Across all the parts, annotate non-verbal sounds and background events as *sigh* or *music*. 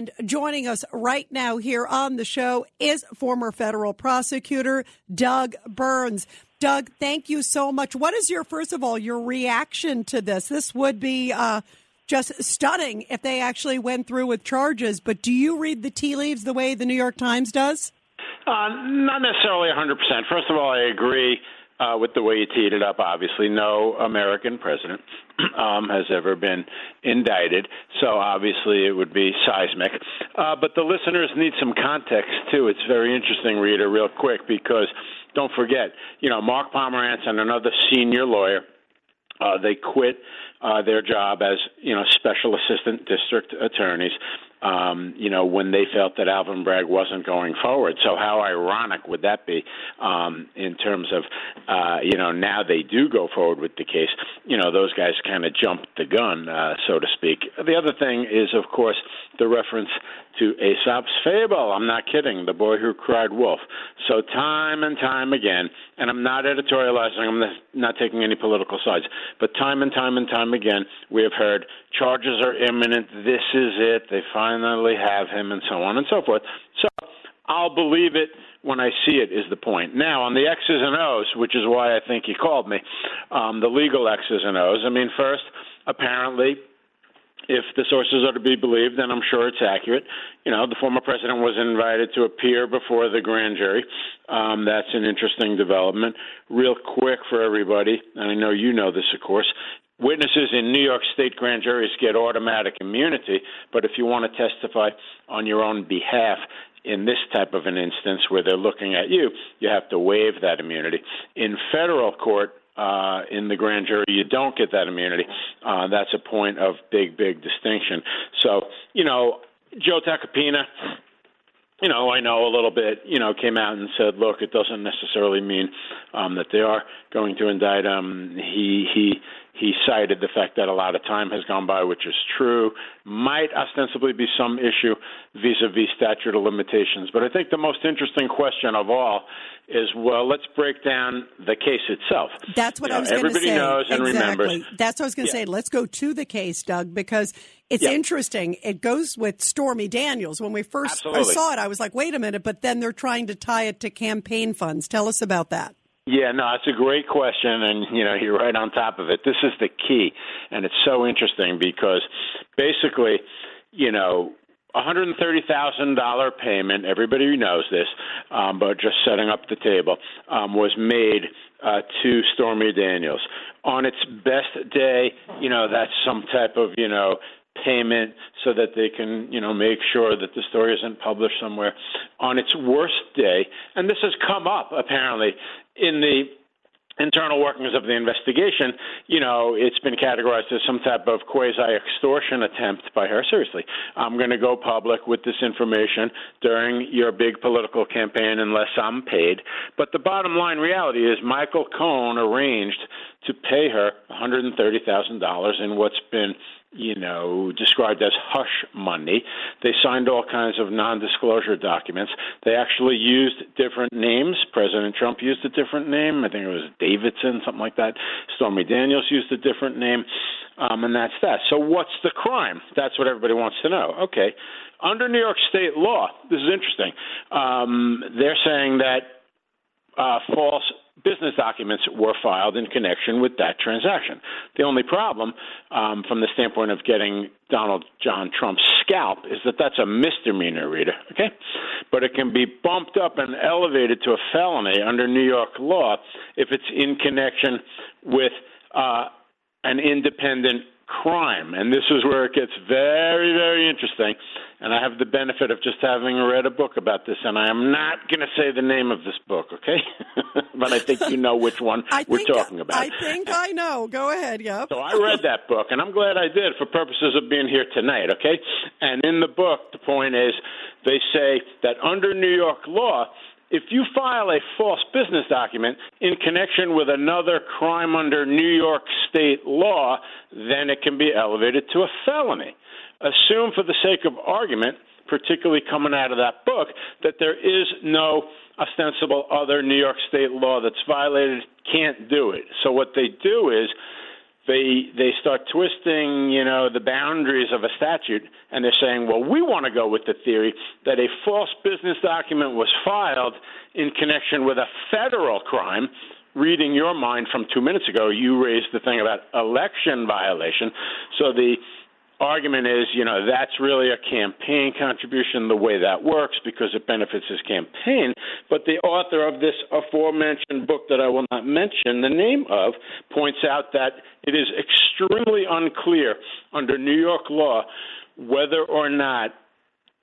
And joining us right now here on the show is former federal prosecutor Doug Burns. Doug, thank you so much. What is your, first of all, your reaction to this? This would be uh, just stunning if they actually went through with charges, but do you read the tea leaves the way the New York Times does? Uh, not necessarily 100%. First of all, I agree uh, with the way you teed it up. Obviously, no American president *clears throat* um, has ever been indicted, so obviously it would be seismic. Uh, but the listeners need some context too. It's very interesting, Rita, real quick, because don't forget, you know, Mark Pomerantz and another senior lawyer. Uh, they quit uh, their job as you know special assistant district attorneys um, you know, when they felt that Alvin Bragg wasn't going forward. So how ironic would that be um, in terms of, uh, you know, now they do go forward with the case. You know, those guys kind of jumped the gun, uh, so to speak. The other thing is, of course, the reference to Aesop's fable. I'm not kidding. The boy who cried wolf. So time and time again, and I'm not editorializing. I'm not taking any political sides, but time and time and time again, we have heard charges are imminent. This is it. They finally have him, and so on and so forth. So I'll believe it when I see it is the point. Now on the X's and O's, which is why I think he called me, um, the legal X's and O's. I mean, first, apparently if the sources are to be believed, then I'm sure it's accurate. You know, the former president was invited to appear before the grand jury. Um, that's an interesting development. Real quick for everybody, and I know you know this, of course. Witnesses in New York State grand juries get automatic immunity, but if you want to testify on your own behalf, in this type of an instance where they're looking at you, you have to waive that immunity. In federal court, uh, in the grand jury, you don't get that immunity. Uh, that's a point of big, big distinction. So, you know, Joe Tacopina, you know, I know a little bit, you know, came out and said, look, it doesn't necessarily mean um, that they are going to indict him. He he he cited the fact that a lot of time has gone by, which is true. Might ostensibly be some issue vis-a-vis statute of limitations, but I think the most interesting question of all is, well, let's break down the case itself. That's what you I was going to say. Everybody knows and exactly. remembers. That's what I was going to Yeah. say. Let's go to the case, Doug, because it's Yeah. interesting. It goes with Stormy Daniels. When we first I saw it, I was like, wait a minute, but then they're trying to tie it to campaign funds. Tell us about that. Yeah, no, it's a great question, and you know you're right on top of it. This is the key, and it's so interesting because basically, you know, $130,000 payment. Everybody knows this, um, but just setting up the table um, was made uh, to Stormy Daniels on its best day. You know, that's some type of you know payment so that they can, you know, make sure that the story isn't published somewhere on its worst day. And this has come up apparently in the internal workings of the investigation, you know, it's been categorized as some type of quasi extortion attempt by her. Seriously, I'm going to go public with this information during your big political campaign unless I'm paid. But the bottom line reality is Michael Cohen arranged to pay her $130,000 in what's been you know, described as hush money. They signed all kinds of non disclosure documents. They actually used different names. President Trump used a different name. I think it was Davidson, something like that. Stormy Daniels used a different name. Um, and that's that. So, what's the crime? That's what everybody wants to know. Okay. Under New York state law, this is interesting. Um, they're saying that uh, false business documents were filed in connection with that transaction. The only problem, um, from the standpoint of getting Donald John Trump's scalp, is that that's a misdemeanor, Rita. Okay, but it can be bumped up and elevated to a felony under New York law if it's in connection with uh, an independent crime. And this is where it gets very, very interesting. And I have the benefit of just having read a book about this, and I am not going to say the name of this book, okay? *laughs* but I think you know which one *laughs* we're think, talking about. I think I know. Go ahead. Yep. So I read that book, and I'm glad I did for purposes of being here tonight, okay? And in the book, the point is they say that under New York law, if you file a false business document in connection with another crime under New York state law, then it can be elevated to a felony. Assume, for the sake of argument, particularly coming out of that book, that there is no ostensible other New York state law that's violated, can't do it. So what they do is they they start twisting, you know, the boundaries of a statute, and they're saying, well, we want to go with the theory that a false business document was filed in connection with a federal crime. Reading your mind from two minutes ago, you raised the thing about election violation. So the argument is, you know, that's really a campaign contribution, the way that works, because it benefits his campaign. But the author of this aforementioned book that I will not mention the name of points out that it is extremely unclear under New York law whether or not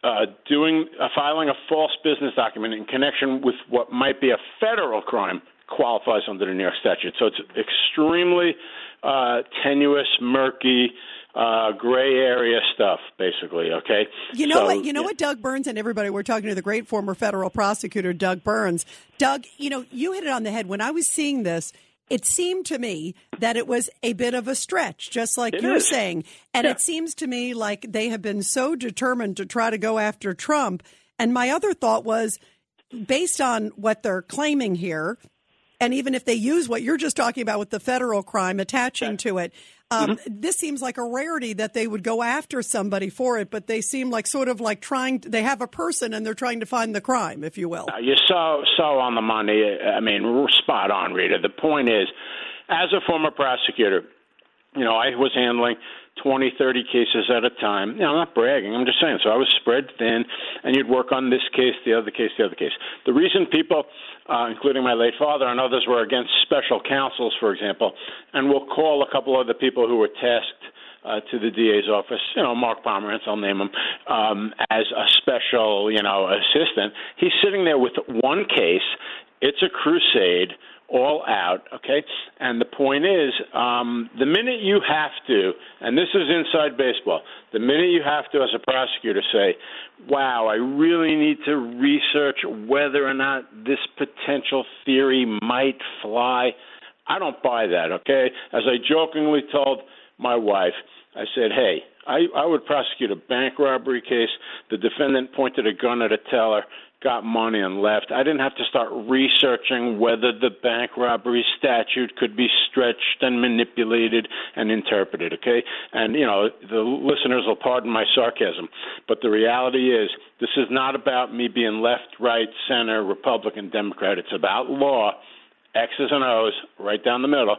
uh, doing uh, filing a false business document in connection with what might be a federal crime qualifies under the New York statute. So it's extremely uh, tenuous, murky uh, gray area stuff, basically. Okay. You know so, what? You know yeah. what, Doug Burns and everybody. We're talking to the great former federal prosecutor, Doug Burns. Doug, you know, you hit it on the head. When I was seeing this, it seemed to me that it was a bit of a stretch, just like it you're is. saying. And yeah. it seems to me like they have been so determined to try to go after Trump. And my other thought was, based on what they're claiming here, and even if they use what you're just talking about with the federal crime attaching yeah. to it, um, mm-hmm. This seems like a rarity that they would go after somebody for it, but they seem like sort of like trying. To, they have a person and they're trying to find the crime, if you will. Uh, you're so so on the money. I mean, spot on, Rita. The point is, as a former prosecutor, you know, I was handling 20, 30 cases at a time. You know, I'm not bragging. I'm just saying. So I was spread thin, and you'd work on this case, the other case, the other case. The reason people, uh, including my late father and others, were against special counsels, for example, and we'll call a couple of the people who were tasked uh, to the DA's office, you know, Mark Pomerantz, I'll name him, um, as a special, you know, assistant. He's sitting there with one case. It's a crusade all out, okay? And the point is, um, the minute you have to, and this is inside baseball, the minute you have to, as a prosecutor, say, wow, I really need to research whether or not this potential theory might fly, I don't buy that, okay? As I jokingly told my wife, I said, hey, I, I would prosecute a bank robbery case. The defendant pointed a gun at a teller got money and left. I didn't have to start researching whether the bank robbery statute could be stretched and manipulated and interpreted, okay? And, you know, the listeners will pardon my sarcasm, but the reality is this is not about me being left, right, center, Republican, Democrat. It's about law, X's and O's, right down the middle.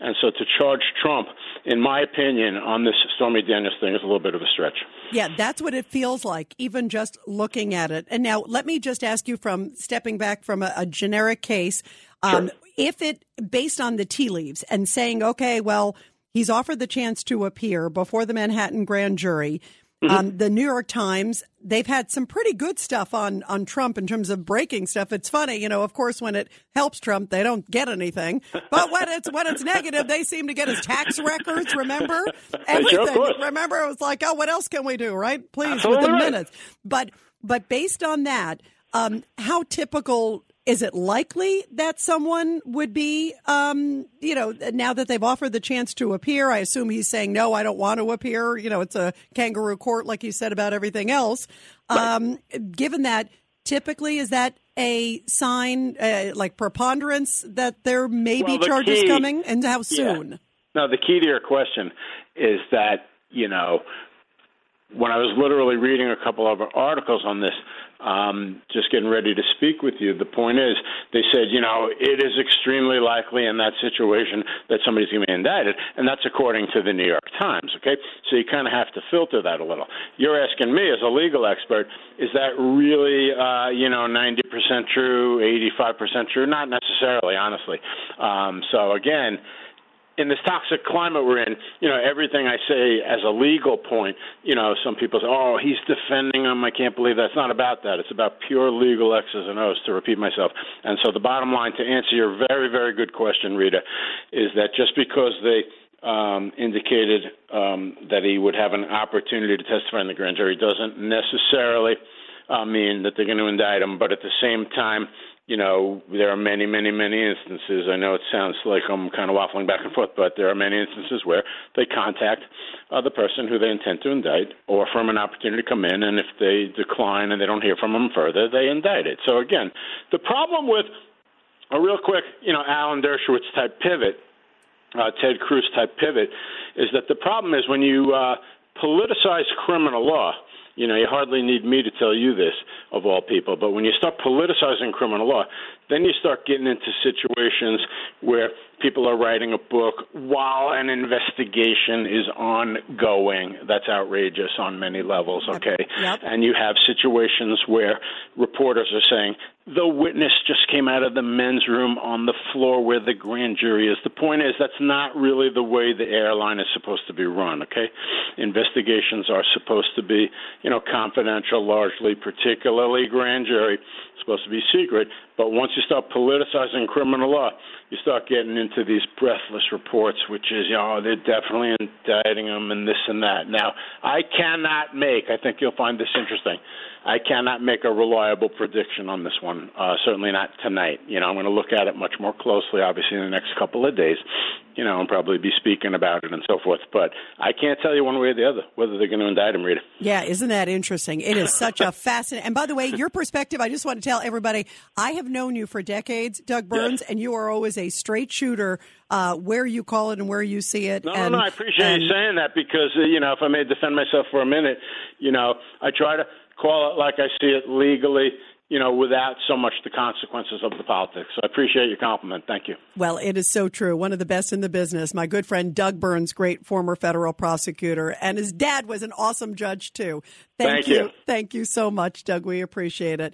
And so to charge Trump, in my opinion, on this Stormy Daniels thing is a little bit of a stretch. Yeah, that's what it feels like, even just looking at it. And now let me just ask you from stepping back from a, a generic case. Um, sure. If it, based on the tea leaves and saying, okay, well, he's offered the chance to appear before the Manhattan grand jury. Mm-hmm. Um, the New York Times, they've had some pretty good stuff on, on Trump in terms of breaking stuff. It's funny, you know, of course, when it helps Trump, they don't get anything. But when it's, when it's negative, they seem to get his tax records, remember? *laughs* Everything. Sure, remember, it was like, oh, what else can we do, right? Please, Absolutely within right. minutes. But, but based on that, um, how typical is it likely that someone would be, um, you know, now that they've offered the chance to appear? I assume he's saying, no, I don't want to appear. You know, it's a kangaroo court, like you said about everything else. Um, given that, typically, is that a sign, uh, like preponderance, that there may well, be charges key, coming? And how soon? Yeah. No, the key to your question is that, you know, when I was literally reading a couple of articles on this, um, just getting ready to speak with you, the point is they said, you know, it is extremely likely in that situation that somebody's going to be indicted, and that's according to the New York Times. Okay, so you kind of have to filter that a little. You're asking me as a legal expert, is that really, uh, you know, 90% true, 85% true? Not necessarily, honestly. Um, so again in this toxic climate we're in, you know, everything I say as a legal point, you know, some people say, "Oh, he's defending him." I can't believe that's not about that. It's about pure legal X's and O's. To repeat myself, and so the bottom line, to answer your very, very good question, Rita, is that just because they um, indicated um, that he would have an opportunity to testify in the grand jury doesn't necessarily uh, mean that they're going to indict him. But at the same time, you know, there are many, many, many instances. I know it sounds like I'm kind of waffling back and forth, but there are many instances where they contact uh, the person who they intend to indict, offer them an opportunity to come in, and if they decline and they don't hear from them further, they indict it. So again, the problem with a real quick, you know, Alan Dershowitz type pivot uh, Ted Cruz type pivot is that the problem is when you uh, politicize criminal law, you know, you hardly need me to tell you this, of all people. But when you start politicizing criminal law, then you start getting into situations where people are writing a book while an investigation is ongoing. That's outrageous on many levels, okay? Yep. And you have situations where reporters are saying, the witness just came out of the men's room on the floor where the grand jury is. The point is, that's not really the way the airline is supposed to be run, okay? Investigations are supposed to be, you know, confidential, largely, particularly grand jury, supposed to be secret. But once you start politicizing criminal law, you start getting into these breathless reports, which is, you know, they're definitely indicting them and this and that. Now, I cannot make, I think you'll find this interesting, I cannot make a reliable prediction on this one. Uh, certainly not tonight. You know, I'm going to look at it much more closely, obviously, in the next couple of days. You know, and probably be speaking about it and so forth. But I can't tell you one way or the other whether they're going to indict him, Rita. Yeah, isn't that interesting? It is such a *laughs* fascinating. And by the way, your perspective, I just want to tell everybody, I have known you for decades, Doug Burns, Yes. and you are always a straight shooter uh, where you call it and where you see it. No, and, no, no. I appreciate and- you saying that because uh, you know, if I may defend myself for a minute, you know, I try to call it like I see it legally, you know, without so much the consequences of the politics. So I appreciate your compliment. Thank you. Well, it is so true. One of the best in the business. My good friend Doug Burns, great former federal prosecutor, and his dad was an awesome judge too. Thank you. Thank you so much, Doug. We appreciate it.